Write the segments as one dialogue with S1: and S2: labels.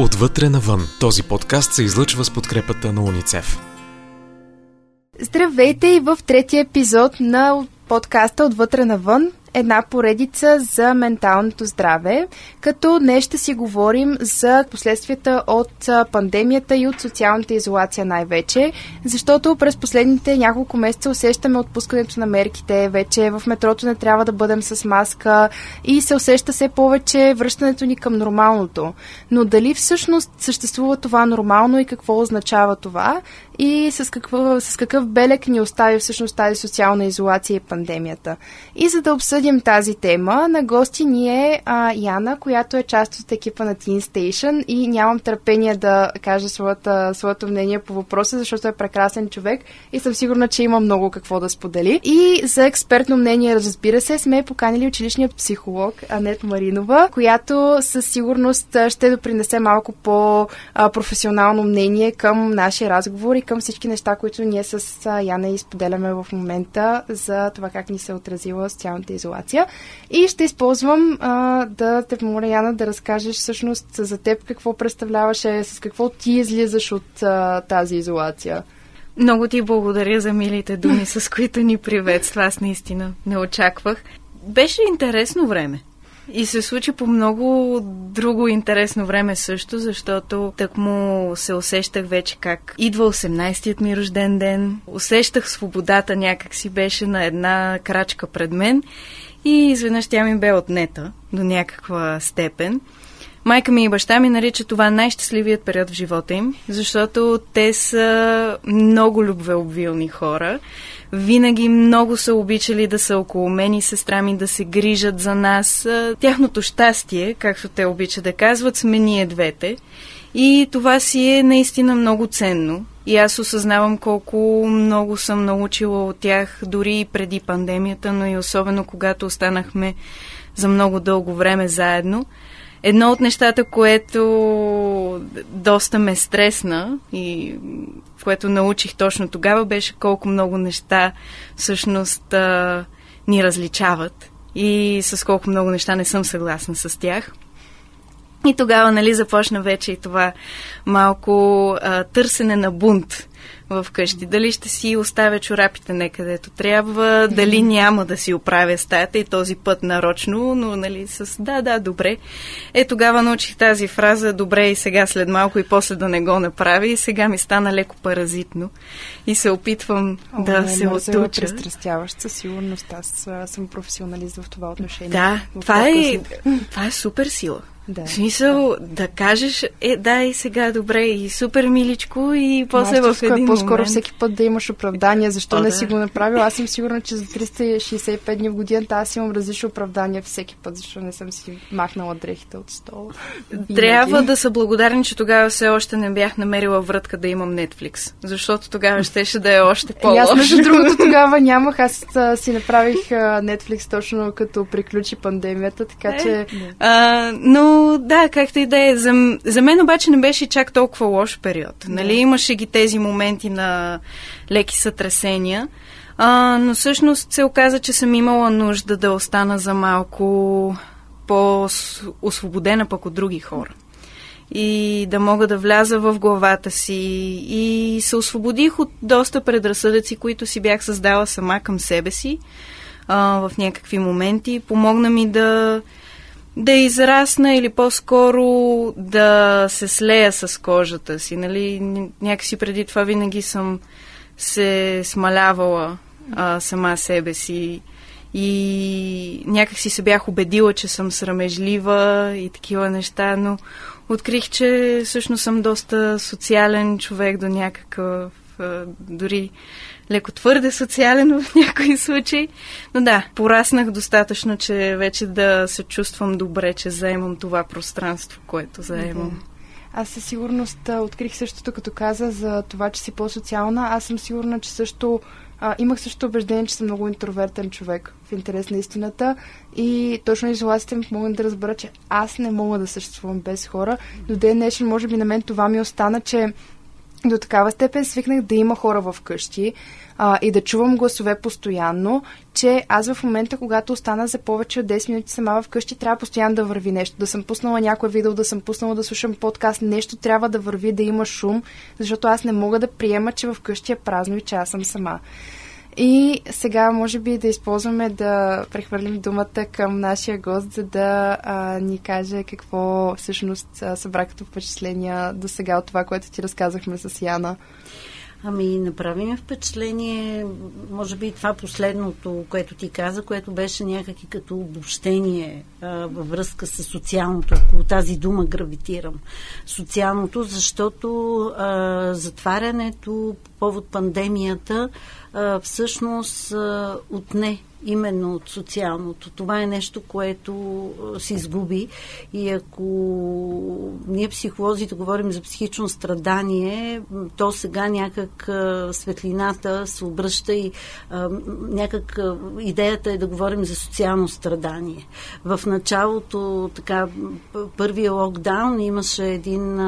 S1: Отвътре навън. Този подкаст се излъчва с подкрепата на УНИЦЕФ.
S2: Здравейте и в третия епизод на подкаста Отвътре навън една поредица за менталното здраве, като днес ще си говорим за последствията от пандемията и от социалната изолация най-вече, защото през последните няколко месеца усещаме отпускането на мерките, вече в метрото не трябва да бъдем с маска и се усеща все повече връщането ни към нормалното. Но дали всъщност съществува това нормално и какво означава това и с, какво, с какъв белек ни остави всъщност тази социална изолация и пандемията. И за да обсъдим тази тема, на гости ни е а, Яна, която е част от екипа на Teen Station и нямам търпение да кажа своята, своето мнение по въпроса, защото е прекрасен човек и съм сигурна, че има много какво да сподели. И за експертно мнение, разбира се, сме поканили училищния психолог Анет Маринова, която със сигурност ще допринесе малко по-професионално мнение към нашия разговор и към всички неща, които ние с Яна изподеляме в момента за това как ни се е отразила социалната изолация. И ще използвам а, да те помоля, Яна, да разкажеш всъщност за теб какво представляваше, с какво ти излизаш от а, тази изолация.
S3: Много ти благодаря за милите думи, с които ни приветства. Аз наистина не очаквах. Беше интересно време. И се случи по много друго интересно време също, защото так му се усещах вече как идва 18-тият ми рожден ден. Усещах свободата някак си беше на една крачка пред мен и изведнъж тя ми бе отнета до някаква степен. Майка ми и баща ми наричат това най-щастливият период в живота им, защото те са много любвеобвилни хора. Винаги много са обичали да са около мен и сестра ми, да се грижат за нас. Тяхното щастие, както те обичат да казват, сме ние двете. И това си е наистина много ценно. И аз осъзнавам колко много съм научила от тях, дори и преди пандемията, но и особено когато останахме за много дълго време заедно. Едно от нещата, което доста ме стресна и което научих точно тогава, беше колко много неща всъщност ни различават и с колко много неща не съм съгласна с тях. И тогава, нали, започна вече и това малко а, търсене на бунт в къщи. Дали ще си оставя чорапите некъдето трябва, дали няма да си оправя стаята и този път нарочно, но нали с да, да, добре. Е, тогава научих тази фраза, добре и сега след малко и после да не го направя и сега ми стана леко паразитно и се опитвам О, да не, се отуча.
S2: престрастяващ със сигурност. Аз съм професионалист в това отношение.
S3: Да, това е, това е супер сила. Да. В смисъл да кажеш, е, да, и сега добре, и супер миличко, и после в един
S2: е по-скоро момент... всеки път да имаш оправдание, защо О, не да. си го направил. Аз съм сигурна, че за 365 дни в годината аз имам различно оправдание всеки път, защо не съм си махнала дрехите от стола.
S3: Трябва да са благодарни, че тогава все още не бях намерила врътка да имам Netflix, защото тогава щеше да е още по-лошо.
S2: Аз между другото тогава нямах, аз си направих Netflix точно като приключи пандемията, така е, че...
S3: А, но да, както и да е. За, за мен обаче не беше чак толкова лош период. Нали? Да. Имаше ги тези моменти на леки сътресения. А, но всъщност се оказа, че съм имала нужда да остана за малко по-освободена пък от други хора. И да мога да вляза в главата си. И се освободих от доста предразсъдъци, които си бях създала сама към себе си а, в някакви моменти. Помогна ми да да израсна или по-скоро да се слея с кожата си. Нали? Някакси преди това винаги съм се смалявала а, сама себе си и някакси се бях убедила, че съм срамежлива и такива неща, но открих, че всъщност съм доста социален човек до някакъв, дори леко твърде социален в някои случаи. Но да, пораснах достатъчно, че вече да се чувствам добре, че заемам това пространство, което заемам.
S2: Аз със сигурност открих същото, като каза за това, че си по-социална. Аз съм сигурна, че също а, имах също убеждение, че съм много интровертен човек в интерес на истината и точно изолацията ми помогна да разбера, че аз не мога да съществувам без хора. До ден днешен, може би на мен това ми остана, че до такава степен свикнах да има хора в къщи а, и да чувам гласове постоянно, че аз в момента, когато остана за повече от 10 минути сама вкъщи, трябва постоянно да върви нещо. Да съм пуснала някое видео, да съм пуснала да слушам подкаст, нещо трябва да върви, да има шум, защото аз не мога да приема, че вкъщи е празно и че аз съм сама. И сега може би да използваме да прехвърлим думата към нашия гост, за да а, ни каже какво всъщност събра като впечатления до сега от това, което ти разказахме с Яна.
S4: Ами, направи ми впечатление, може би това последното, което ти каза, което беше някакви като обобщение а, във връзка с социалното. Около тази дума гравитирам. Социалното, защото а, затварянето по повод пандемията а, всъщност а, отне именно от социалното. Това е нещо, което се изгуби и ако ние психолозите говорим за психично страдание, то сега някак светлината се обръща и някак идеята е да говорим за социално страдание. В началото, така, първия локдаун имаше един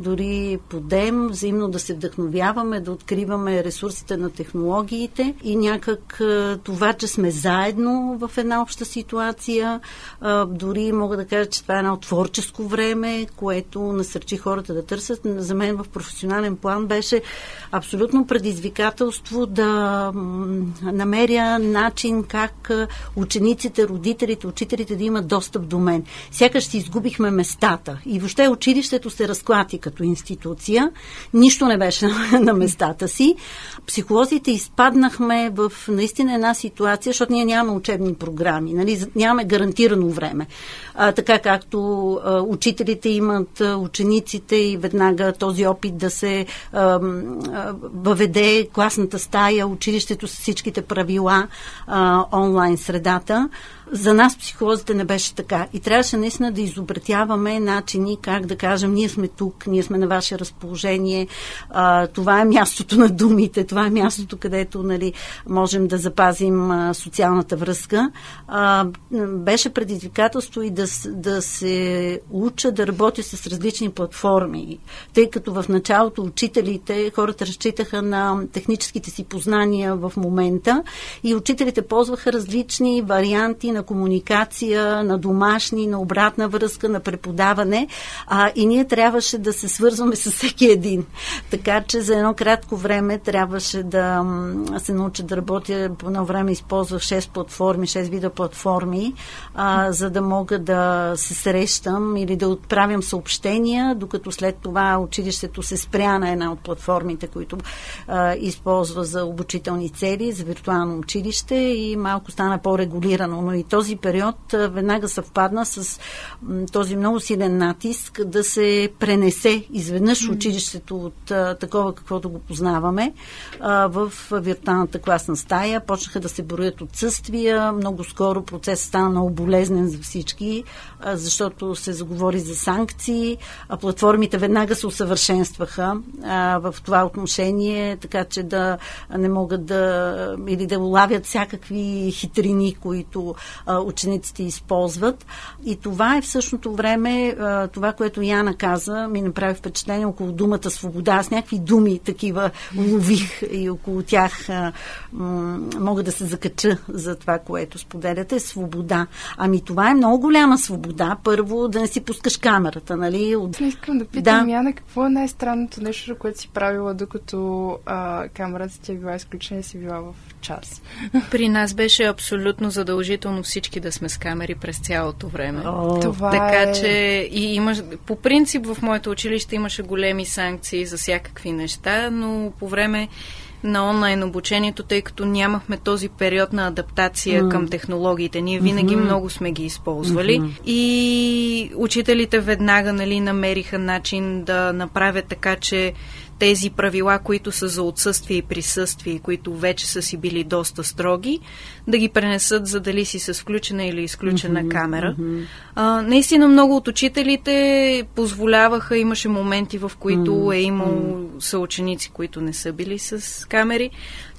S4: дори подем, взаимно да се вдъхновяваме, да откриваме ресурсите на технологиите и някак това, че сме заедно в една обща ситуация. Дори мога да кажа, че това е едно творческо време, което насърчи хората да търсят. За мен в професионален план беше абсолютно предизвикателство да намеря начин как учениците, родителите, учителите да имат достъп до мен. Сякаш си изгубихме местата и въобще училището се разклати като институция. Нищо не беше на местата си. Психолозите изпаднахме в наистина една ситуация, защото ние нямаме учебни програми, нали? нямаме гарантирано време. А, така както а, учителите имат а, учениците и веднага този опит да се а, а, въведе класната стая, училището с всичките правила, а, онлайн средата за нас психолозите не беше така. И трябваше наистина да изобретяваме начини как да кажем, ние сме тук, ние сме на ваше разположение, а, това е мястото на думите, това е мястото, където нали, можем да запазим а, социалната връзка. А, беше предизвикателство и да, да се уча да работя с различни платформи, тъй като в началото учителите, хората разчитаха на техническите си познания в момента и учителите ползваха различни варианти на на комуникация, на домашни, на обратна връзка, на преподаване. А, и ние трябваше да се свързваме с всеки един. Така че за едно кратко време трябваше да се науча да работя. По едно време използвах 6 платформи, 6 вида платформи, а, за да мога да се срещам или да отправям съобщения, докато след това училището се спря на една от платформите, които а, използва за обучителни цели, за виртуално училище и малко стана по-регулирано. Но и този период веднага съвпадна с този много силен натиск да се пренесе изведнъж училището от такова, каквото го познаваме, в виртуалната класна стая. Почнаха да се броят отсъствия. Много скоро процесът стана много болезнен за всички, защото се заговори за санкции. А платформите веднага се усъвършенстваха в това отношение, така че да не могат да или да улавят всякакви хитрини, които учениците използват. И това е в същото време, това, което Яна каза, ми направи впечатление около думата свобода. Аз някакви думи такива лових и около тях мога да се закача за това, което споделяте. Свобода. Ами това е много голяма свобода. Първо да не си пускаш камерата, нали?
S2: От... Искам да питам, да. Яна, какво е най-странното нещо, което си правила, докато а, камерата ти е била изключена и си била в час?
S3: При нас беше абсолютно задължително всички да сме с камери през цялото време.
S2: О, това
S3: така
S2: е...
S3: че и имаш, по принцип в моето училище имаше големи санкции за всякакви неща, но по време на онлайн обучението, тъй като нямахме този период на адаптация mm. към технологиите. Ние винаги mm-hmm. много сме ги използвали mm-hmm. и учителите веднага нали, намериха начин да направят така, че тези правила, които са за отсъствие и присъствие, които вече са си били доста строги, да ги пренесат за дали си с включена или изключена mm-hmm, камера. Mm-hmm. А, наистина много от учителите позволяваха, имаше моменти, в които mm-hmm. е имало съученици, които не са били с камери,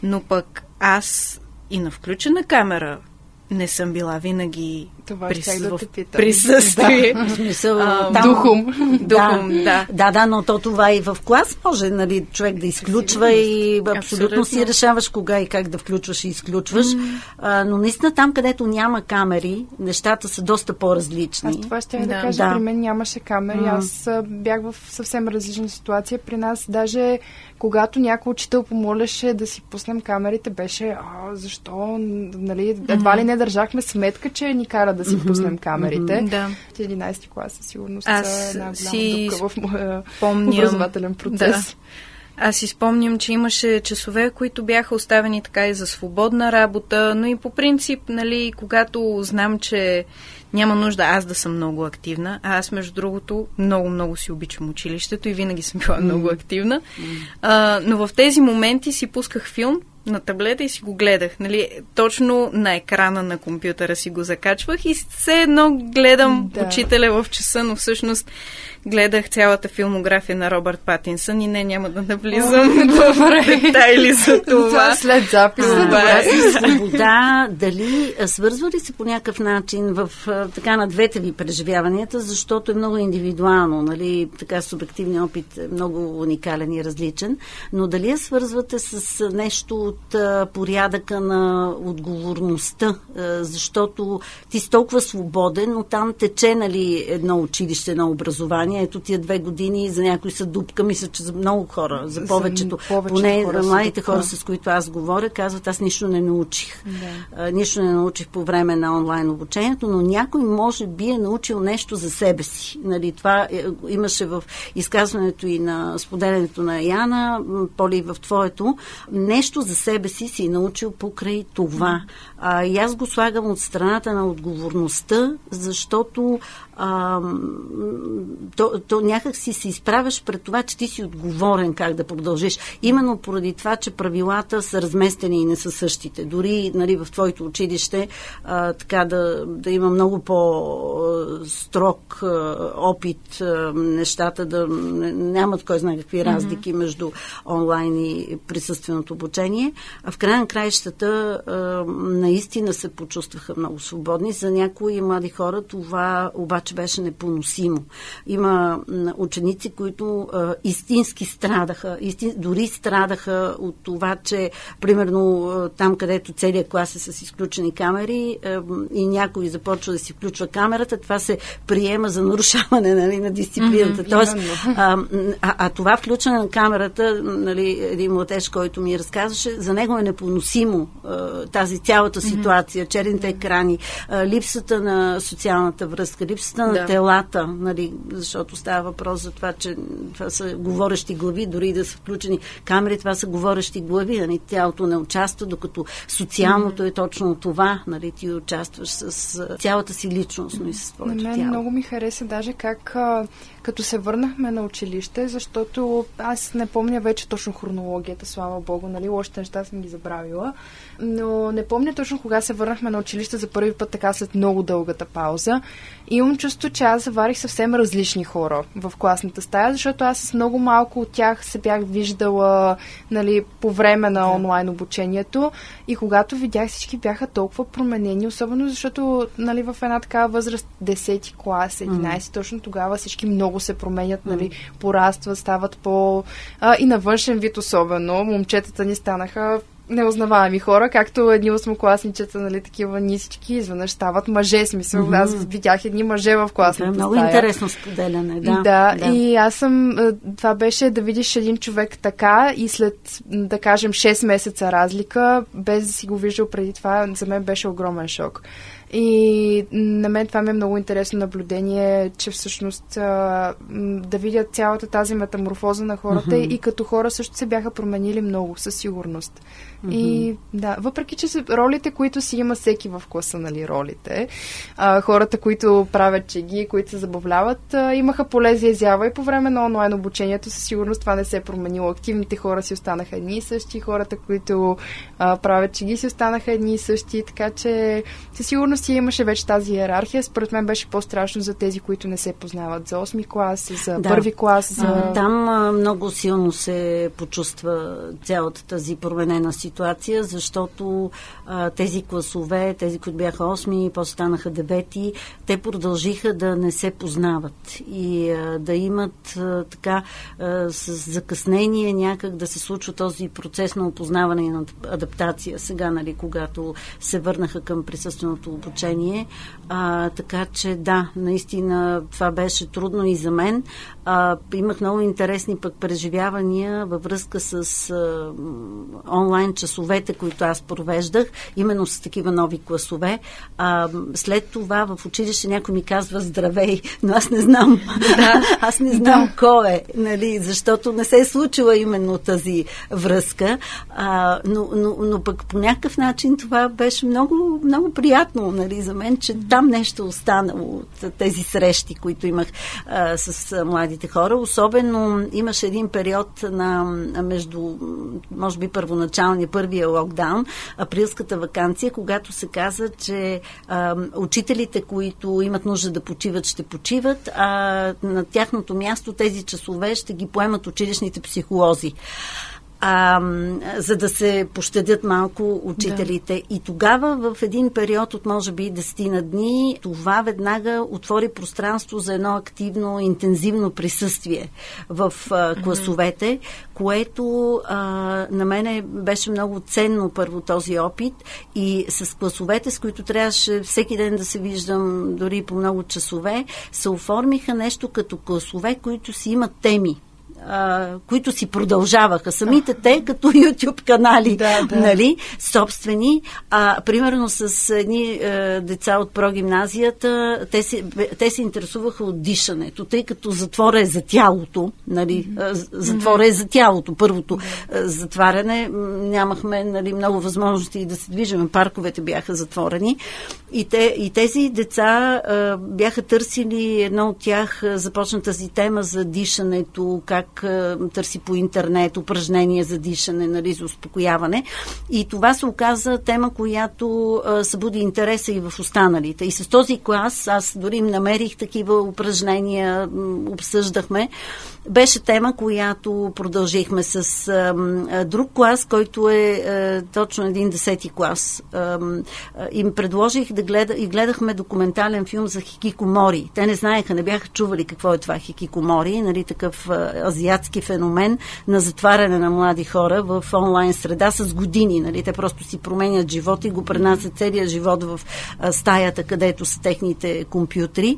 S3: но пък аз и на включена камера не съм била винаги
S2: Това
S3: прис...
S2: ще да те питам.
S3: присъствие.
S4: В смисъл,
S3: А,
S4: там-
S2: Духом.
S3: Духом, да.
S4: Да, да, но то това и в клас може, нали, човек да изключва и абсолютно,
S3: Абсолютно.
S4: си решаваш кога и как да включваш и изключваш. А, но наистина там, където няма камери, нещата са доста по-различни.
S2: Аз това ще да,
S3: Да.
S2: кажа.
S4: Да.
S2: При мен нямаше камери.
S4: М.
S2: Аз бях в съвсем различна ситуация. При нас даже когато някой учител помоляше да си пуснем камерите, беше а, защо, нали, едва ли не държахме сметка, че ни кара да си пуснем камерите.
S3: Да.
S2: 11 клас със сигурност
S3: Аз
S2: са една голяма
S3: си
S2: дупка в моя
S3: Помням,
S2: образователен процес.
S3: Да. Аз си спомням, че имаше часове, които бяха оставени така и за свободна работа, но и по принцип, нали, когато знам, че няма нужда аз да съм много активна, а аз, между другото, много-много си обичам училището и винаги съм била много активна, а, но в тези моменти си пусках филм на таблета и си го гледах. Нали, точно на екрана на компютъра си го закачвах и все едно гледам
S2: Да.
S3: учителя в часа, но всъщност гледах цялата филмография на Робърт Патинсън и не няма да навлизам в детайли за
S2: Това
S3: това.
S2: след записа.
S3: Е.
S4: Свобода, дали свързва ли се по някакъв начин в така на двете ви преживяванията, защото е много индивидуално, нали, така субективният опит е много уникален и различен, но дали я свързвате с нещо от а, порядъка на отговорността, а, защото ти си толкова свободен, но там тече, нали, едно училище на образование, ето тия две години за някои са дупка, мисля, че за много хора, за
S2: За
S4: повечето,
S2: повечето
S4: поне
S2: хора
S4: младите хора, с които аз говоря, казват, аз нищо не научих.
S2: Да.
S4: А, нищо не научих по време на онлайн обучението, но някой може би е научил нещо за себе си. Нали, това е, имаше в изказването и на споделянето на Яна, Поли в твоето, нещо за себе си си научил покрай това. А, и аз го слагам от страната на отговорността, защото а, то, то някак си се изправяш пред това, че ти си отговорен как да продължиш. Именно поради това, че правилата са разместени и не са същите. Дори нали, в твоето училище а, така да, да има много по-строг опит а, нещата да нямат кой знае какви разлики между онлайн и присъственото обучение. А в края на краищата а, наистина се почувстваха много свободни. За някои млади хора това обаче беше непоносимо. Има ученици, които а, истински страдаха, истин, дори страдаха от това, че примерно там, където целият клас е с изключени камери а, и някой започва да си включва камерата, това се приема за нарушаване нали, на дисциплината. Тоест,
S2: именно.
S4: а, а, а това включване на камерата, нали, един младеж, който ми разказваше, за него е непоносимо а, тази цялата ситуация, черните екрани, а, липсата на социалната връзка, липсата на
S3: Да.
S4: телата, нали, защото става въпрос за това, че това са говорещи глави, дори и да са включени камери, това са говорещи глави, нали, тялото не участва, докато социалното е точно това, нали, ти участваш с а, цялата си личност, но и с твоето тяло.
S2: много ми хареса даже как като се върнахме на училище, защото аз не помня вече точно хронологията, слава богу, нали, лошите неща съм ги забравила, но не помня точно кога се върнахме на училище за първи път така след много дългата пауза. И имам чувство, че аз заварих съвсем различни хора в класната стая, защото аз с много малко от тях се бях виждала нали, по време на онлайн обучението. И когато видях всички бяха толкова променени, особено защото нали, в една такава възраст 10 клас, 11, точно тогава всички много се променят, нали, порастват, стават по... А, и на външен вид особено. Момчетата ни станаха неузнаваеми хора, както едни осмокласничета, нали, такива нисички, изведнъж стават мъже, смисъл.
S4: Мгм.
S2: Аз видях едни мъже в класната
S4: е много
S2: стая.
S4: интересно споделяне, да.
S2: Да, и аз съм. Това беше да видиш един човек така и след, да кажем, 6 месеца разлика, без да си го виждал преди това, за мен беше огромен шок. И на мен това ми е много интересно наблюдение, че всъщност а, да видят цялата тази метаморфоза на хората и като хора също се бяха променили много, със сигурност. И да, въпреки, че са ролите, които си има всеки в класа, нали, ролите, а, хората, които правят чеги, които се забавляват, а, имаха поле за изява и по време на онлайн обучението със сигурност това не се е променило. Активните хора си останаха едни и същи, хората, които а, правят чеги си останаха едни и същи, така че със сигурност си имаше вече тази иерархия. Според мен беше по-страшно за тези, които не се познават за 8 клас, за да. първи клас. За...
S4: А, там а, много силно се почувства цялата тази променена ситуация, защото а, тези класове, тези, които бяха 8, после станаха 9, те продължиха да не се познават и а, да имат а, така а, с закъснение някак да се случва този процес на опознаване и на адаптация. Сега, нали, когато се върнаха към присъственото обучение. А, така че да, наистина това беше трудно и за мен. А, имах много интересни пък преживявания във връзка с а, онлайн часовете, които аз провеждах, именно с такива нови класове. А, след това в училище някой ми казва здравей, но аз не знам. Да. аз не знам да. кой е, нали, защото не се е случила именно тази връзка. А, но, но, но пък по някакъв начин това беше много, много приятно нали, за мен, че там нещо останало от тези срещи, които имах а, с младите хора. Особено имаше един период на между, може би, първоначалния, първия локдаун, априлската вакансия, когато се каза, че а, учителите, които имат нужда да почиват, ще почиват, а на тяхното място тези часове ще ги поемат училищните психолози а, за да се пощадят малко учителите. Да. И тогава, в един период от може би 10 на дни, това веднага отвори пространство за едно активно, интензивно присъствие в а, класовете, mm-hmm. което а, на мене беше много ценно първо този опит и с класовете, с които трябваше всеки ден да се виждам, дори по много часове, се оформиха нещо като класове, които си имат теми а, които си продължаваха. Самите те, като YouTube канали, да, да. нали, собствени. А, примерно с едни а, е, деца от прогимназията, те се, те се интересуваха от дишането, тъй като затвора е за тялото, нали, mm-hmm. затвора е за тялото. Първото mm-hmm. затваряне нямахме нали, много възможности да се движим. Парковете бяха затворени. И, те, и тези деца а, бяха търсили, едно от тях започна тази тема за дишането, как човек а, търси по интернет упражнения за дишане, нали, за успокояване. И това се оказа тема, която а, събуди интереса и в останалите. И с този клас аз дори им намерих такива упражнения, обсъждахме беше тема, която продължихме с а, друг клас, който е точно един десети клас. Им предложих да гледа и гледахме документален филм за хикикомори. Те не знаеха, не бяха чували какво е това хикикомори, нали, такъв а, азиатски феномен на затваряне на млади хора в онлайн среда с години. Нали. Те просто си променят живота и го пренасят целият живот в стаята, където са техните компютри.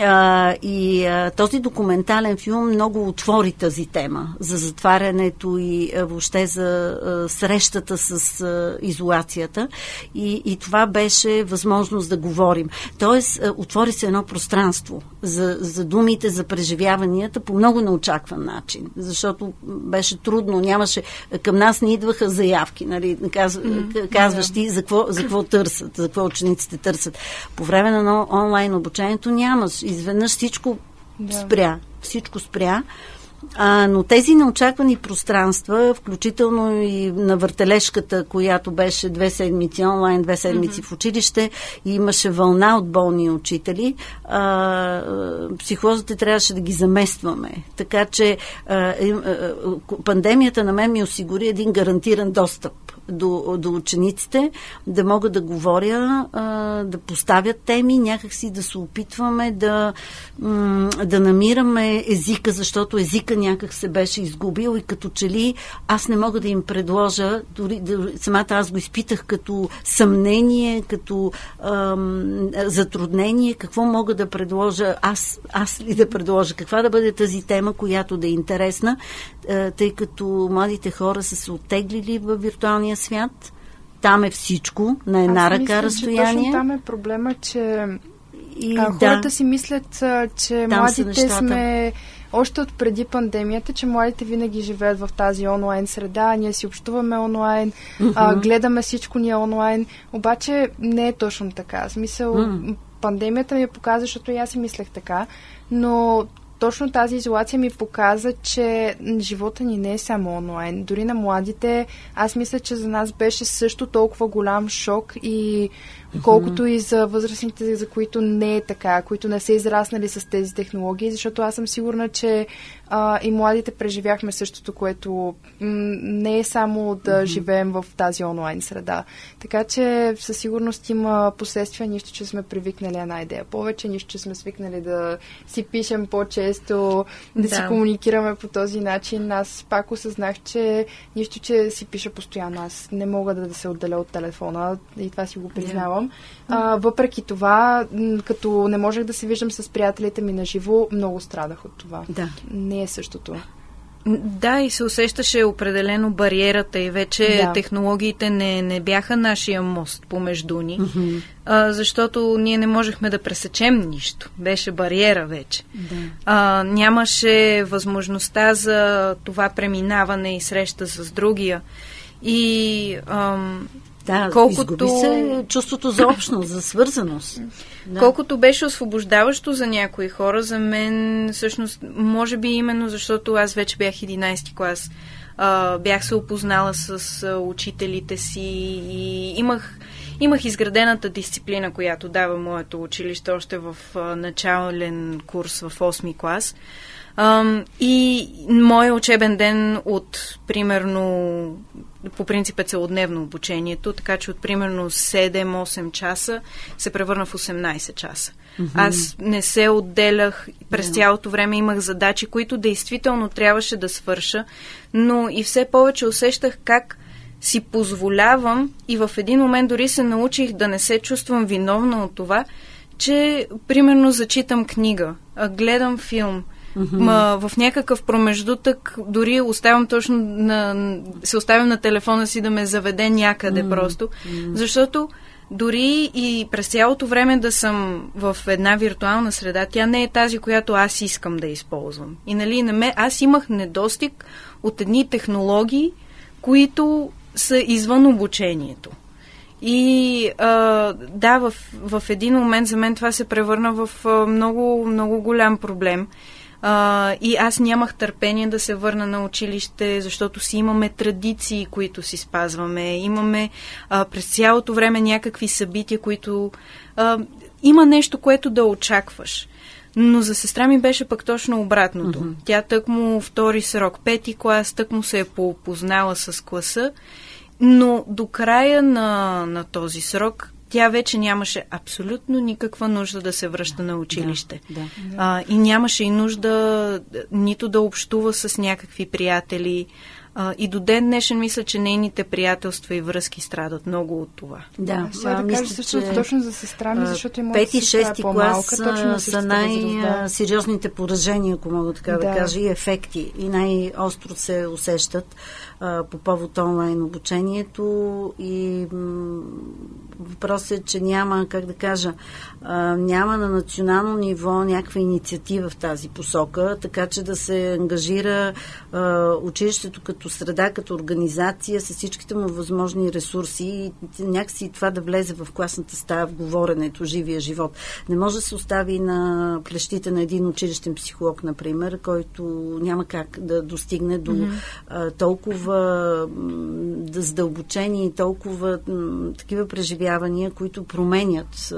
S4: А, и а, този документален филм много отвори тази тема за затварянето и а, въобще за а, срещата с а, изолацията. И, и това беше възможност да говорим. Тоест, а, отвори се едно пространство за, за думите, за преживяванията по много неочакван начин. Защото беше трудно, нямаше. Към нас не идваха заявки, нали, каз, mm-hmm. казващи за какво, за какво търсят, за какво учениците търсят. По време на онлайн обучението няма изведнъж всичко да. спря. Всичко спря. А, но тези неочаквани пространства, включително и на въртележката, която беше две седмици онлайн, две седмици mm-hmm. в училище, и имаше вълна от болни учители, а, психозите трябваше да ги заместваме. Така че а, а, пандемията на мен ми осигури един гарантиран достъп до, до учениците, да могат да говоря, да поставят теми, някакси да се опитваме да, да намираме езика, защото езика някак се беше изгубил и като че ли аз не мога да им предложа, дори, дори самата аз го изпитах като съмнение, като ам, затруднение, какво мога да предложа, аз, аз ли да предложа, каква да бъде тази тема, която да е интересна, тъй като младите хора са се оттеглили в виртуалния свят. Там е всичко, на една Аз ръка мисля, разстояние. Че
S2: точно там е проблема, че и, а, хората да, си мислят, че младите сме още от преди пандемията, че младите винаги живеят в тази онлайн среда, ние си общуваме онлайн, mm-hmm. а, гледаме всичко ни онлайн, обаче не е точно така. В смисъл, mm. пандемията ми показва, защото и аз си мислех така, но точно тази изолация ми показа, че живота ни не е само онлайн. Дори на младите, аз мисля, че за нас беше също толкова голям шок и колкото и за възрастните, за които не е така, които не са израснали с тези технологии, защото аз съм сигурна, че а, и младите преживяхме същото, което м- не е само да mm-hmm. живеем в тази онлайн среда. Така че със сигурност има последствия, нищо, че сме привикнали една идея повече, нищо, че сме свикнали да си пишем по-често, да, да си комуникираме по този начин. Аз пак осъзнах, че нищо, че си пиша постоянно. Аз не мога да, да се отделя от телефона и това си го признавам. Yeah. А, въпреки това, като не можех да се виждам с приятелите ми на живо, много страдах от това.
S4: Да.
S2: Не е същото.
S3: Да, и се усещаше определено бариерата и вече да. технологиите не, не бяха нашия мост помежду ни, mm-hmm. а, защото ние не можехме да пресечем нищо. Беше бариера вече. Да. А, нямаше възможността за това преминаване и среща с другия. И ам,
S4: да, колкото... се чувството за общност, за свързаност.
S3: Да. Колкото беше освобождаващо за някои хора, за мен всъщност, може би именно защото аз вече бях 11 клас, а, бях се опознала с а, учителите си и имах, имах изградената дисциплина, която дава моето училище още в а, начален курс в 8 клас. И моят учебен ден от примерно по принцип е целодневно обучението, така че от примерно 7-8 часа се превърна в 18 часа. Mm-hmm. Аз не се отделях, през yeah. цялото време имах задачи, които действително трябваше да свърша, но и все повече усещах как си позволявам и в един момент дори се научих да не се чувствам виновна от това, че примерно зачитам книга, гледам филм, Mm-hmm. Ма, в някакъв промеждутък дори оставям точно на, се оставям на телефона си да ме заведе някъде mm-hmm. просто, защото дори и през цялото време да съм в една виртуална среда, тя не е тази, която аз искам да използвам. И нали, на ме, аз имах недостиг от едни технологии, които са извън обучението. И а, да, в, в един момент за мен това се превърна в а, много, много голям проблем. А, и аз нямах търпение да се върна на училище, защото си имаме традиции, които си спазваме. Имаме а, през цялото време някакви събития, които... А, има нещо, което да очакваш. Но за сестра ми беше пък точно обратното. Mm-hmm. Тя тък му втори срок, пети клас, тък му се е познала с класа. Но до края на, на този срок тя вече нямаше абсолютно никаква нужда да се връща на училище. Да, да. А, и нямаше и нужда нито да общува с някакви приятели. А, и до ден днешен мисля, че нейните приятелства и връзки страдат много от това.
S2: Да, сега да кажа също че, точно за сестра ми, защото и
S4: Пети, шести клас точно са най-сериозните поражения, ако мога така да. да кажа, и ефекти. И най-остро се усещат а, по повод онлайн обучението и м- въпросът е, че няма, как да кажа, а, няма на национално ниво някаква инициатива в тази посока, така че да се ангажира а, училището като среда, като организация с всичките му възможни ресурси и някакси това да влезе в класната стая в говоренето, живия живот. Не може да се остави на плещите на един училищен психолог, например, който няма как да достигне до mm-hmm. а, толкова толкова задълбочени и толкова такива преживявания, които променят,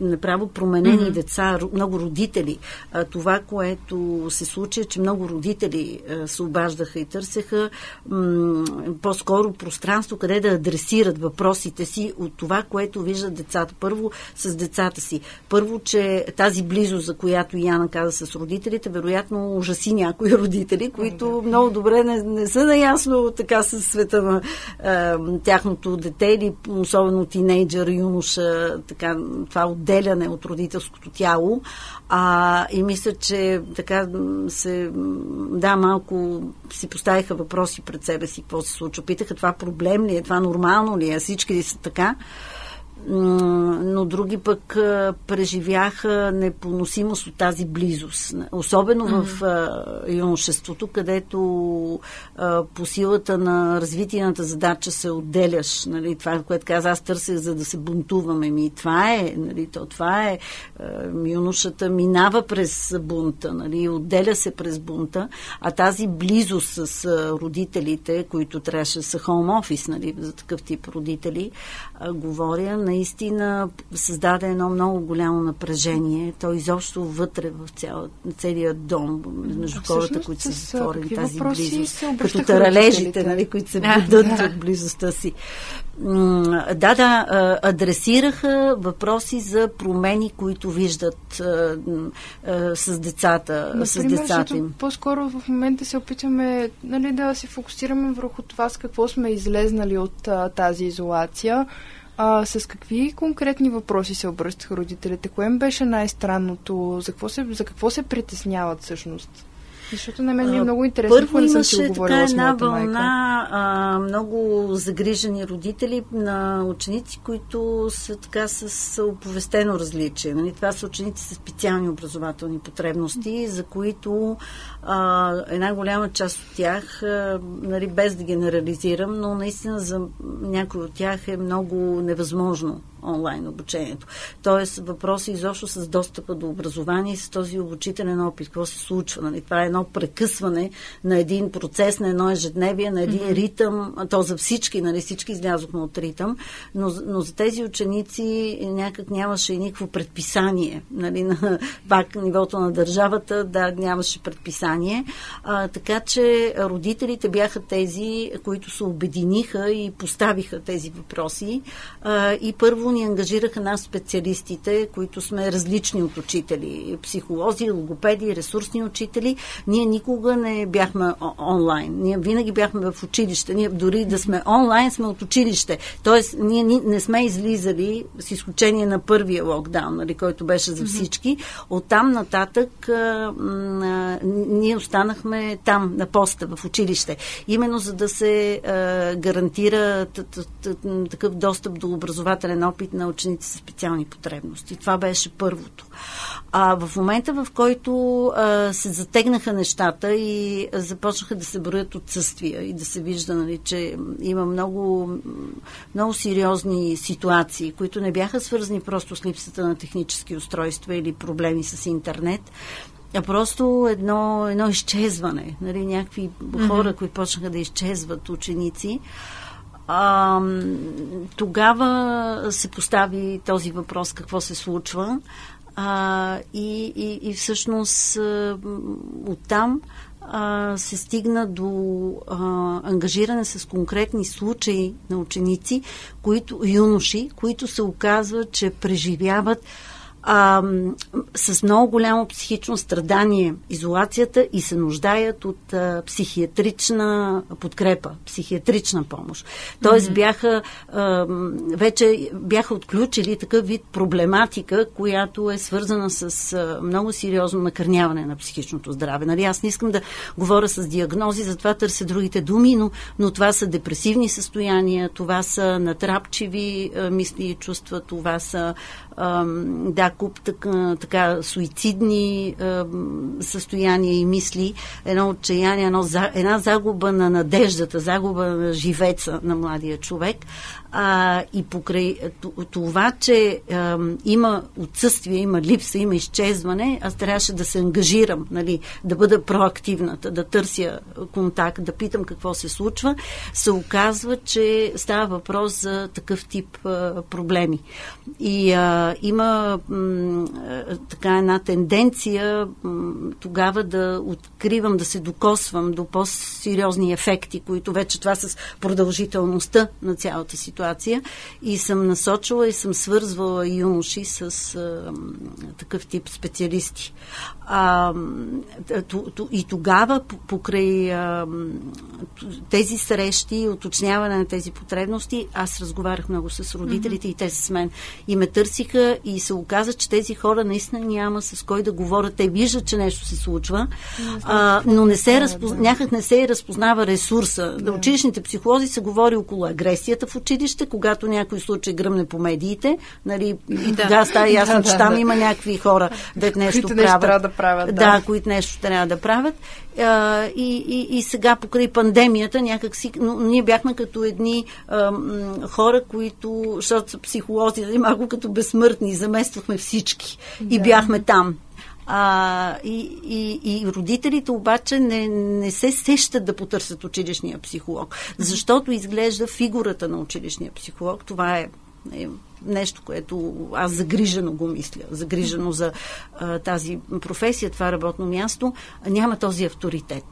S4: направо променени mm-hmm. деца, много родители. Това, което се случи, е, че много родители се обаждаха и търсеха по-скоро пространство, къде да адресират въпросите си от това, което виждат децата. Първо с децата си. Първо, че тази близост, за която Яна каза с родителите, вероятно ужаси някои родители, които много добре не, не са наясно така с света на а, тяхното дете или особено тинейджър, юноша, така, това отделяне от родителското тяло. А, и мисля, че така се, да, малко си поставиха въпроси пред себе си, какво се случва. Питаха това проблем ли е, това нормално ли е, всички ли са така но други пък преживяха непоносимост от тази близост. Особено mm-hmm. в юношеството, където по силата на развитиената задача се отделяш. Нали, това, което каза, аз търсех за да се бунтуваме. Ми, това е, нали, то, това е. Юношата минава през бунта, нали, отделя се през бунта, а тази близост с родителите, които трябваше са хоум офис, нали, за такъв тип родители, говоря, наистина създаде едно много голямо напрежение. То изобщо вътре в цял, целия дом, между хората, които са затворили тази близост. Като таралежите, нали, които се будат да. от близостта си. Да, да, адресираха въпроси за промени, които виждат с децата, Например, с децата им.
S2: По-скоро в момента се опитваме нали, да се фокусираме върху това с какво сме излезнали от тази изолация. А, с какви конкретни въпроси се обръщаха родителите? Кое им беше най-странното? За какво се, за какво се притесняват всъщност? Защото на мен ми е много интересно.
S4: Първо имаше така една вълна а, много загрижени родители на ученици, които са така с оповестено различие. Нали? Това са ученици с специални образователни потребности, за които а, една голяма част от тях, а, нали, без да генерализирам, но наистина за някои от тях е много невъзможно онлайн обучението. Тоест въпроси изобщо с достъпа до образование и с този обучителен опит. Какво се случва? Нали? Това е едно прекъсване на един процес, на едно ежедневие, на един mm-hmm. ритъм. То за всички, нали? всички излязохме от ритъм, но, но за тези ученици някак нямаше и никакво предписание. Нали? На пак нивото на държавата, да, нямаше предписание. А, така че родителите бяха тези, които се обединиха и поставиха тези въпроси. А, и първо ни ангажираха нас специалистите, които сме различни от учители, психолози, логопеди, ресурсни учители. Ние никога не бяхме онлайн. Ние винаги бяхме в училище. Ние дори да сме онлайн, сме от училище. Тоест, ние не сме излизали, с изключение на първия локдаун, нали, който беше за всички. Оттам нататък а, а, ние останахме там, на поста, в училище. Именно за да се а, гарантира такъв достъп до образователен опит опит на ученици с специални потребности. Това беше първото. А в момента, в който а, се затегнаха нещата и започнаха да се броят отсъствия и да се вижда, нали, че има много, много сериозни ситуации, които не бяха свързани просто с липсата на технически устройства или проблеми с интернет, а просто едно, едно изчезване. Нали, някакви mm-hmm. хора, които почнаха да изчезват, ученици. А, тогава се постави този въпрос какво се случва. А, и, и, и всъщност оттам а, се стигна до а, ангажиране с конкретни случаи на ученици, които, юноши, които се оказва, че преживяват а, с много голямо психично страдание, изолацията и се нуждаят от а, психиатрична подкрепа, психиатрична помощ. Тоест mm-hmm. бяха а, вече бяха отключили такъв вид проблематика, която е свързана с а, много сериозно накърняване на психичното здраве. Нали, аз не искам да говоря с диагнози, затова търся другите думи, но, но това са депресивни състояния, това са натрапчиви а, мисли и чувства, това са да, куп така, така суицидни състояния и мисли, едно отчаяние, едно, една загуба на надеждата, загуба на живеца на младия човек. А, и покрай това, че а, има отсъствие, има липса, има изчезване, аз трябваше да се ангажирам, нали, да бъда проактивната, да търся контакт, да питам какво се случва, се оказва, че става въпрос за такъв тип а, проблеми. И а, има м, така една тенденция м, тогава да откривам, да се докосвам до по-сериозни ефекти, които вече това с продължителността на цялата ситуация ситуация и съм насочила и съм свързвала юноши с а, такъв тип специалисти. А, и тогава, покрай а, тези срещи и уточняване на тези потребности, аз разговарях много с родителите mm-hmm. и те с мен. И ме търсиха и се оказа, че тези хора наистина няма с кой да говорят. Те виждат, че нещо се случва, а, но не се разпоз... някак не се разпознава ресурса. Да. Училищните психолози се говори около агресията в училище, когато някой случай гръмне по медиите, нали, и да. тогава става ясно, че там има някакви хора, да нещо правят.
S2: да правят. Да,
S4: да които нещо трябва да правят. А, и, и, и сега покрай пандемията някакси, но ние бяхме като едни а, хора, които, защото са психолози, нали, малко като безсмъртни, замествахме всички да. и бяхме там. А, и, и, и родителите обаче не, не се сещат да потърсят училищния психолог, защото изглежда фигурата на училищния психолог. Това е, е нещо, което аз загрижено го мисля, загрижено за а, тази професия, това работно място, няма този авторитет.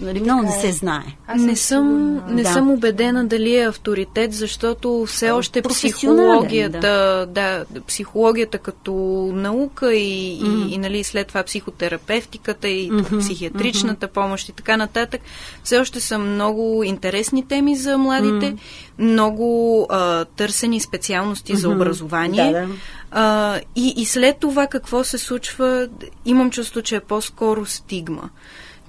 S4: Нали, много не се знае.
S3: Аз не съм, не да. съм убедена дали е авторитет, защото все още психологията, да. да, психологията като наука и, mm-hmm. и, и нали, след това психотерапевтиката и mm-hmm. психиатричната mm-hmm. помощ и така нататък, все още са много интересни теми за младите, mm-hmm. много а, търсени специалности mm-hmm. за образование. Да, да. А, и, и след това какво се случва, имам чувство, че е по-скоро стигма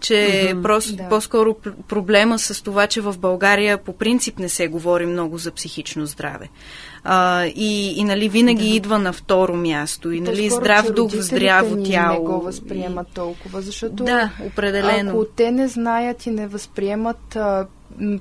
S3: че mm-hmm, просто да. по-скоро проблема с това, че в България по принцип не се говори много за психично здраве. А, и, и нали, винаги да. идва на второ място. И нали, здрав дух здраво тяло.
S2: не го възприемат толкова, защото
S3: да, определено.
S2: ако те не знаят и не възприемат а,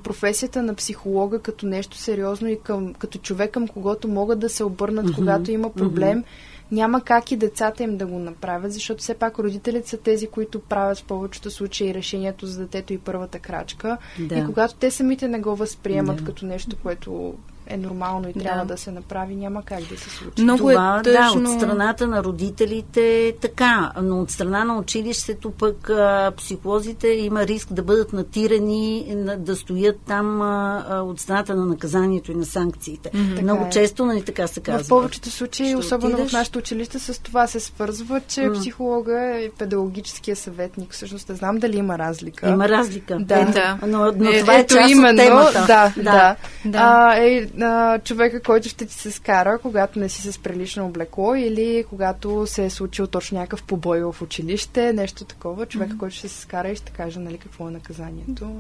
S2: професията на психолога като нещо сериозно и към, като човек, към когото могат да се обърнат, mm-hmm. когато има проблем, mm-hmm няма как и децата им да го направят, защото все пак родителите са тези, които правят в повечето случаи решението за детето и първата крачка. Да. И когато те самите не го възприемат да. като нещо, което е нормално и трябва да, да се направи, няма как да се случи.
S4: Много е Това, е тъжно. Да, от страната на родителите е така, но от страна на училището пък а, психолозите има риск да бъдат натирани, да стоят там а, а, от страната на наказанието и на санкциите. Mm-hmm. Много е. често нали така се казва.
S2: В повечето случаи, Ще особено отидеш? в нашето училище, с това се свързва, че mm. психолога е педагогическия съветник. Всъщност не знам дали има разлика.
S4: Има разлика.
S2: Да.
S4: Е,
S2: да.
S4: Но, но е, това е част именно, от темата.
S2: Да, да. да. да. А, е, а, човека, който ще ти се скара, когато не си с прилично облекло или когато се е случил точно някакъв побой в училище, нещо такова. Човека, mm-hmm. който ще се скара и ще каже нали, какво е наказанието.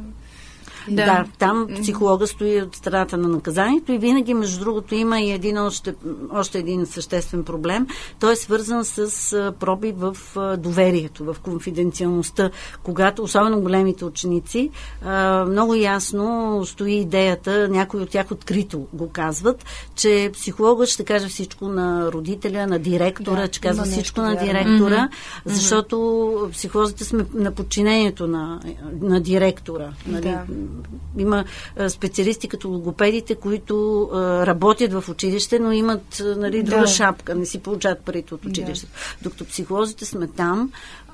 S4: Да. да, там психолога стои от страната на наказанието и винаги, между другото, има и един още, още един съществен проблем. Той е свързан с проби в доверието, в конфиденциалността. Когато, особено големите ученици, много ясно стои идеята, някои от тях открито го казват, че психологът ще каже всичко на родителя, на директора, да, че казва всичко на директора, mm-hmm. защото психолозите сме на подчинението на, на директора. Нали? Да има специалисти като логопедите, които работят в училище, но имат нали, друга да. шапка, не си получават парите от училището. Да. Докато психолозите сме там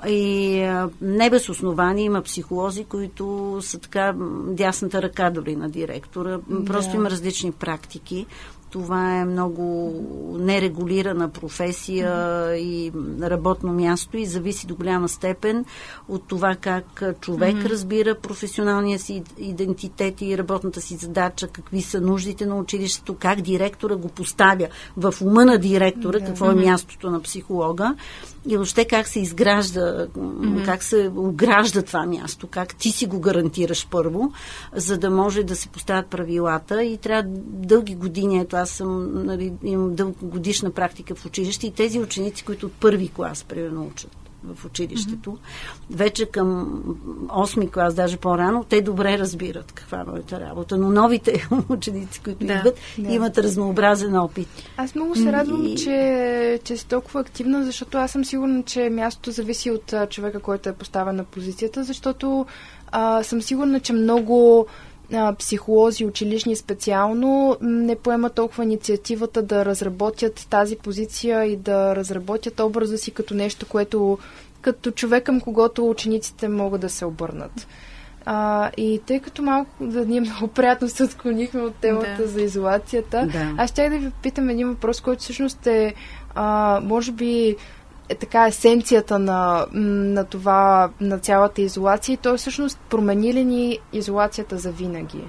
S4: и не без основание има психолози, които са така дясната ръка дори на директора. Просто да. има различни практики. Това е много нерегулирана професия mm-hmm. и работно място и зависи до голяма степен от това как човек mm-hmm. разбира професионалния си идентитет и работната си задача, какви са нуждите на училището, как директора го поставя в ума на директора, mm-hmm. какво е мястото на психолога и въобще как се изгражда, mm-hmm. как се огражда това място, как ти си го гарантираш първо, за да може да се поставят правилата и трябва дълги години, ето аз съм, нали, имам дългогодишна практика в училище и тези ученици, които от първи клас, примерно, учат в училището, mm-hmm. вече към 8 клас, даже по-рано, те добре разбират каква е моята работа, но новите ученици, които да, идват, да. имат разнообразен опит.
S2: Аз много се радвам, и... че, че си толкова активна, защото аз съм сигурна, че мястото зависи от човека, който е поставен на позицията, защото а, съм сигурна, че много а, психолози, училищни специално, не поемат толкова инициативата да разработят тази позиция и да разработят образа си като нещо, което като човек към когото учениците могат да се обърнат. А, и тъй като малко да ние много приятно се отклонихме от темата да. за изолацията, да. аз ще да ви питам един въпрос, който всъщност е, а, може би, е така есенцията на, на това, на цялата изолация и той всъщност промени ли ни изолацията за винаги?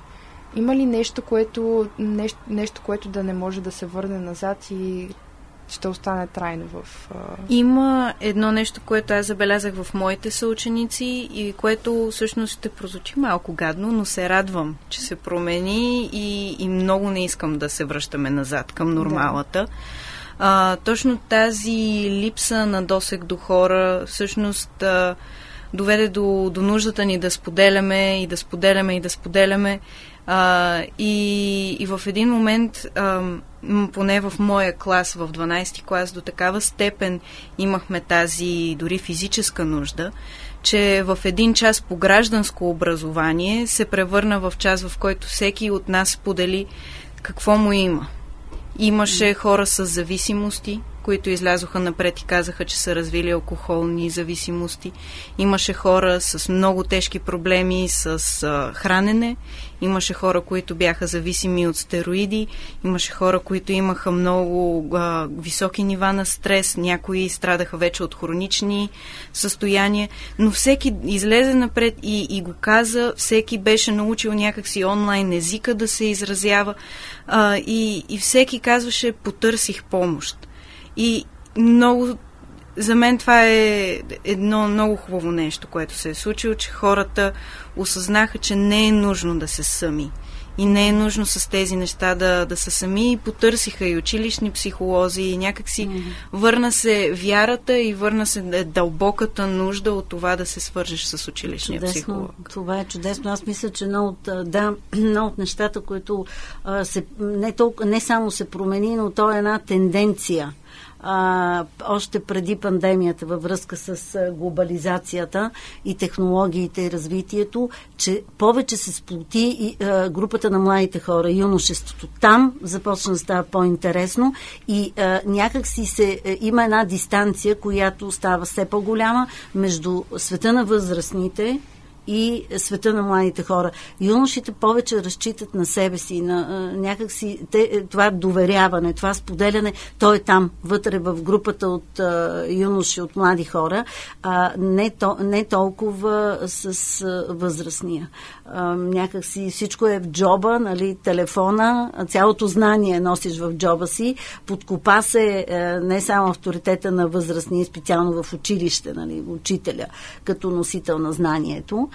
S2: Има ли нещо, което, нещо, нещо, което да не може да се върне назад и ще остане трайно в...
S3: Има едно нещо, което аз забелязах в моите съученици и което всъщност ще прозвучи малко гадно, но се радвам, че се промени и, и много не искам да се връщаме назад към нормалата. Да а, точно тази липса на досек до хора всъщност а, доведе до, до нуждата ни да споделяме и да споделяме и да споделяме. А, и, и в един момент, а, поне в моя клас, в 12-ти клас, до такава степен имахме тази дори физическа нужда, че в един час по гражданско образование се превърна в час, в който всеки от нас сподели какво му има Имаше хора с зависимости, които излязоха напред и казаха, че са развили алкохолни зависимости. Имаше хора с много тежки проблеми с а, хранене. Имаше хора, които бяха зависими от стероиди. Имаше хора, които имаха много а, високи нива на стрес. Някои страдаха вече от хронични състояния. Но всеки излезе напред и, и го каза. Всеки беше научил някакси онлайн езика да се изразява. А, и, и всеки казваше, потърсих помощ. И много за мен това е едно много хубаво нещо, което се е случило, че хората осъзнаха, че не е нужно да се сами. И не е нужно с тези неща да, да са сами. И потърсиха и училищни психолози, и някакси mm-hmm. върна се вярата и върна се дълбоката нужда от това да се свържеш с училищния
S4: чудесно.
S3: психолог.
S4: Това е чудесно. Аз мисля, че едно от, да, едно от нещата, които а, се, не, толкова, не само се промени, но то е една тенденция а, още преди пандемията във връзка с глобализацията и технологиите и развитието, че повече се сплоти и, а, групата на младите хора, юношеството. Там започна да става по-интересно и а, някак си се, а, има една дистанция, която става все по-голяма между света на възрастните и света на младите хора. Юношите повече разчитат на себе си, на някакси те, е, това доверяване, това споделяне, то е там, вътре в групата от а, юноши, от млади хора, а не, то, не толкова с а, възрастния. А, някакси всичко е в джоба, нали, телефона, цялото знание носиш в джоба си, подкопа се а, е, не само авторитета на възрастния, специално в училище, нали, учителя, като носител на знанието,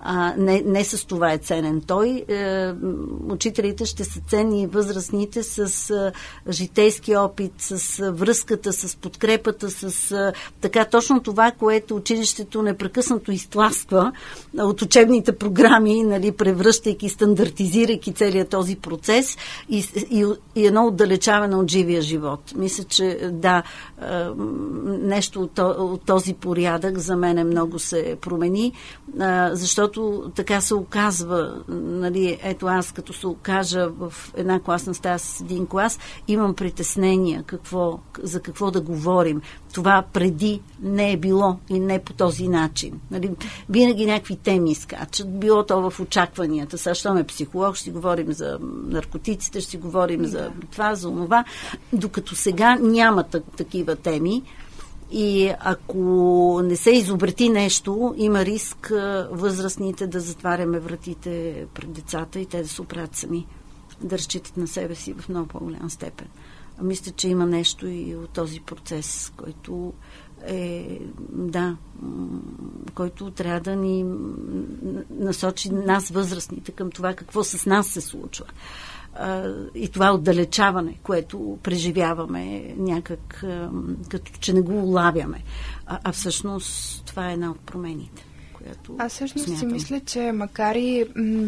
S4: а, не, не с това е ценен той. Е, учителите ще са ценни възрастните с а, житейски опит, с а, връзката, с подкрепата, с а, така точно това, което училището непрекъснато изтласква от учебните програми, нали, превръщайки, стандартизирайки целият този процес и, и, и едно отдалечаване от живия живот. Мисля, че да, а, нещо от, от този порядък за мен много се промени, а, защото така се оказва, нали, ето аз като се окажа в една класна стая с един клас, имам притеснения какво, за какво да говорим. Това преди не е било и не по този начин. Нали, винаги някакви теми скачат. Било то в очакванията. Сега, що ме психолог, ще си говорим за наркотиците, ще си говорим да. за това, за това. Докато сега няма такива теми. И ако не се изобрети нещо, има риск възрастните да затваряме вратите пред децата и те да се оправят сами, да разчитат на себе си в много по-голям степен. А мисля, че има нещо и от този процес, който е, да, който трябва да ни насочи нас, възрастните, към това какво с нас се случва и това отдалечаване, което преживяваме някак, като че не го улавяме. А, а всъщност това е една от промените. Която
S2: Аз всъщност
S4: смятам.
S2: си мисля, че макар и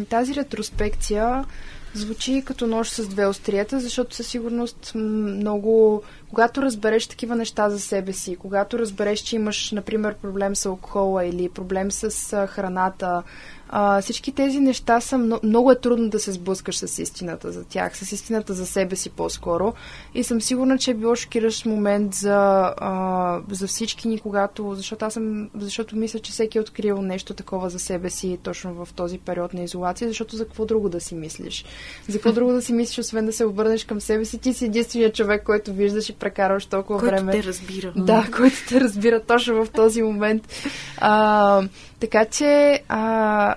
S2: тази ретроспекция звучи като нож с две острията, защото със сигурност много... Когато разбереш такива неща за себе си, когато разбереш, че имаш, например, проблем с алкохола или проблем с храната, а, всички тези неща са много, много е трудно да се сблъскаш с истината за тях, с истината за себе си по-скоро. И съм сигурна, че е било шокиращ момент за, а, за всички ни, когато, защото аз съм, защото мисля, че всеки е открил нещо такова за себе си точно в този период на изолация, защото за какво друго да си мислиш? За какво друго да си мислиш, освен да се обърнеш към себе си? Ти си единственият човек, който виждаш и прекарваш толкова
S3: който
S2: време.
S3: Който те разбира.
S2: Да, който те разбира точно в този момент. А, така че, а,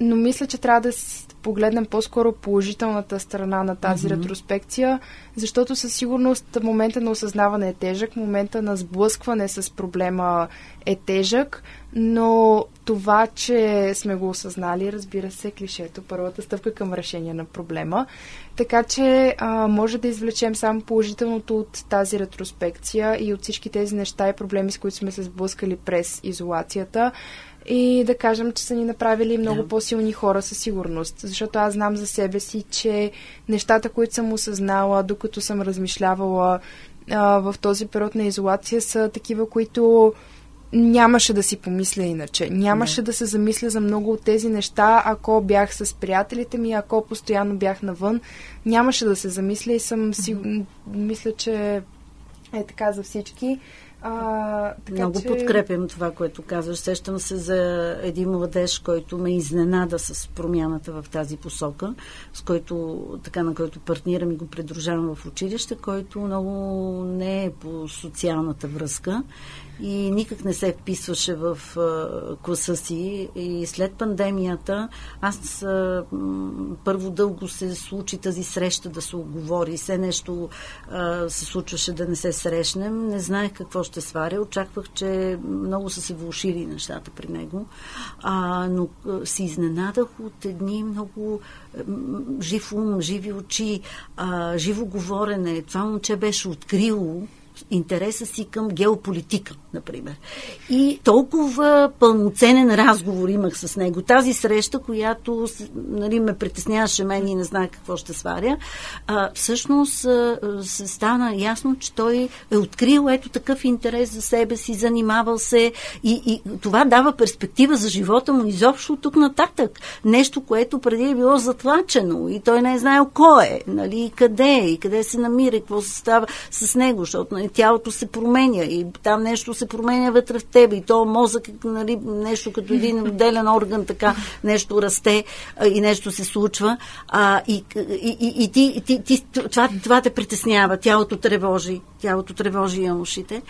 S2: но мисля, че трябва да погледнем по-скоро положителната страна на тази mm-hmm. ретроспекция, защото със сигурност момента на осъзнаване е тежък, момента на сблъскване с проблема е тежък, но това, че сме го осъзнали, разбира се, клишето, първата стъпка към решение на проблема. Така че а, може да извлечем само положителното от тази ретроспекция и от всички тези неща и проблеми, с които сме се сблъскали през изолацията и да кажем, че са ни направили много yeah. по-силни хора със сигурност. Защото аз знам за себе си, че нещата, които съм осъзнала, докато съм размишлявала а, в този период на изолация, са такива, които нямаше да си помисля иначе. Нямаше да. да се замисля за много от тези неща, ако бях с приятелите ми, ако постоянно бях навън. Нямаше да се замисля и съм си... Mm-hmm. Мисля, че е така за всички.
S4: А, така, Много че... подкрепям това, което казваш. Сещам се за един младеж, който ме изненада с промяната в тази посока, с който, така на който партнирам и го придружавам в училище, който много не е по социалната връзка и никак не се вписваше в класа си. И след пандемията аз първо дълго се случи тази среща да се оговори. Все нещо се случваше да не се срещнем. Не знаех какво ще сваря. Очаквах, че много са се влушили нещата при него. А, но се изненадах от едни много жив ум, живи очи, а, живо говорене. Това момче беше открило интереса си към геополитика, например. И толкова пълноценен разговор имах с него. Тази среща, която нали, ме притесняваше мен и не знае какво ще сваря, а, всъщност а, се стана ясно, че той е открил ето такъв интерес за себе си, занимавал се и, и това дава перспектива за живота му изобщо тук нататък. Нещо, което преди е било затлачено и той не е знаел кой е, нали, къде е и къде се намира, какво се става с него, защото нали, тялото се променя и там нещо се променя вътре в теб и то мозък, нали, нещо като един отделен орган, така нещо расте и нещо се случва а, и, и, и, и ти, ти, ти това, това те притеснява, тялото тревожи, тялото тревожи янушите.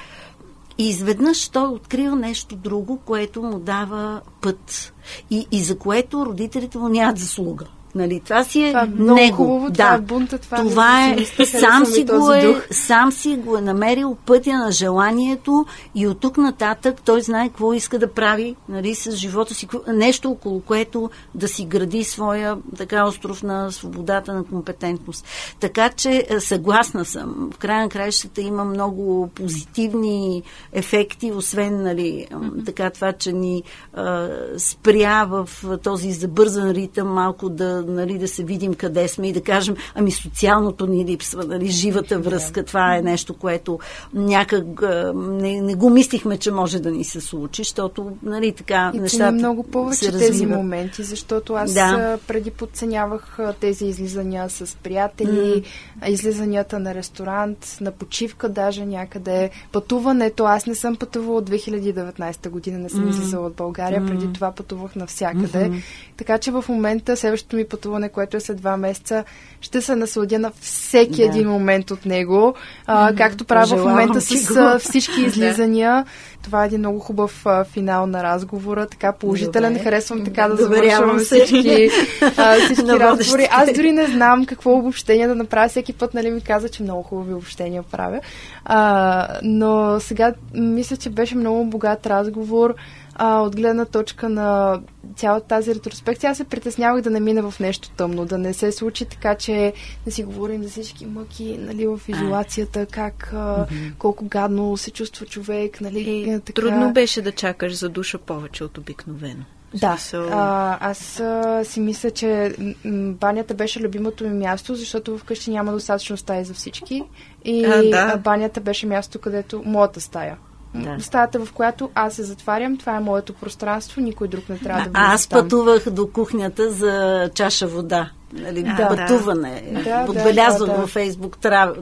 S4: И изведнъж той открива нещо друго, което му дава път и, и за което родителите му нямат заслуга. Нали, това си е това е много него.
S2: хубаво,
S4: да.
S2: това е бунта, това,
S4: това
S2: е,
S4: е сам си, го е, сам си го е намерил пътя на желанието и от тук нататък той знае какво иска да прави нали, с живота си, нещо около което да си гради своя така остров на свободата на компетентност. Така че е, съгласна съм. В края на краищата има много позитивни ефекти, освен нали, така това, че ни а, спря в този забързан ритъм малко да нали, да се видим къде сме и да кажем, ами социалното ни липсва, нали, живата връзка, това е нещо, което някак не, не го мислихме, че може да ни се случи, защото нали, така
S2: и
S4: нещата
S2: много повече тези моменти, защото аз да. преди подценявах тези излизания с приятели, mm. излизанията на ресторант, на почивка даже някъде, пътуването. Аз не съм пътувала от 2019 година, не съм mm. излизала от България, mm. преди това пътувах навсякъде. Mm-hmm. Така че в момента следващото ми пътуване, което е след два месеца, ще се насладя на всеки да. един момент от него, а, както правя в момента с а, всички излизания. Това е един много хубав а, финал на разговора, така положителен. Добре. Харесвам така да завършваме всички, а, всички разговори. Аз дори не знам какво обобщение да направя. Всеки път нали, ми каза, че много хубави обобщения правя. А, но сега мисля, че беше много богат разговор а, от гледна точка на цялата тази ретроспекция, аз се притеснявах да не мина в нещо тъмно, да не се случи така, че да си говорим за всички мъки нали, в изолацията, как, а, колко гадно се чувства човек. Нали,
S3: е, така. Трудно беше да чакаш за душа повече от обикновено.
S2: Да, а, аз а, си мисля, че банята беше любимото ми място, защото вкъщи няма достатъчно стаи за всички. И а, да. банята беше място, където моята стая. Да. Стаята, в която аз се затварям, това е моето пространство, никой друг не трябва да влиза
S4: Аз пътувах до кухнята за чаша вода нали, да, пътуване. Да, Отбелязвах да, да. във Фейсбук трав,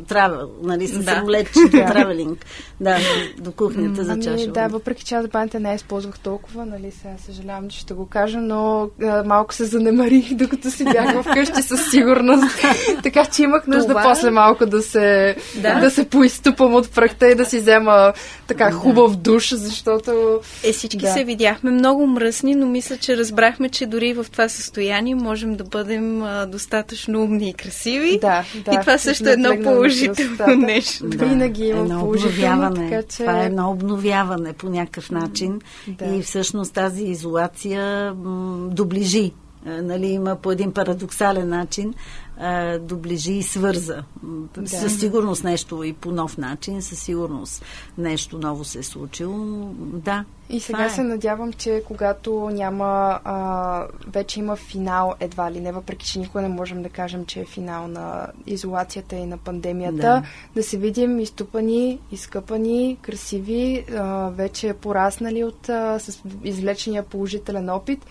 S4: нали, с да. самолет, травелинг. Да, до кухнята за ами, чаша.
S2: Да, въпреки че аз банята не използвах толкова, нали, сега съжалявам, че ще го кажа, но а, малко се занемарих, докато си бях вкъщи със сигурност. така че имах нужда Това... после малко да се, да. да се поизтупам от прахта и да си взема така хубав душ, защото...
S3: Е, всички да. се видяхме много мръсни, но мисля, че разбрахме, че дори в това състояние можем да бъдем достатъчно умни и красиви.
S2: Да, да.
S3: И това също е едно положително нещо.
S2: Да. Винаги има едно положително, така че...
S4: Това е едно обновяване по някакъв начин. Да. И всъщност тази изолация м- доближи нали, има по един парадоксален начин а, доближи и свърза. Да. Със сигурност нещо и по нов начин, със сигурност нещо ново се е случило. Да.
S2: И сега е. се надявам, че когато няма, а, вече има финал едва ли не, въпреки че никога не можем да кажем, че е финал на изолацията и на пандемията, да, да се видим изтупани, изкъпани, красиви, а, вече пораснали от а, с извлечения положителен опит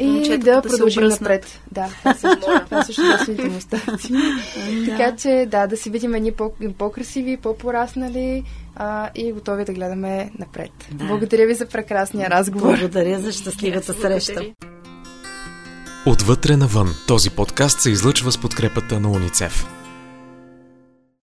S2: и да, продължим напред. Да, това също, това също е демонстрации. така че, да, да си видим едни по- по-красиви, по-пораснали а, и готови да гледаме напред. Да. Благодаря ви за прекрасния разговор.
S4: Благодаря за щастливата среща.
S1: Отвътре навън. Този подкаст се излъчва с подкрепата на уницев.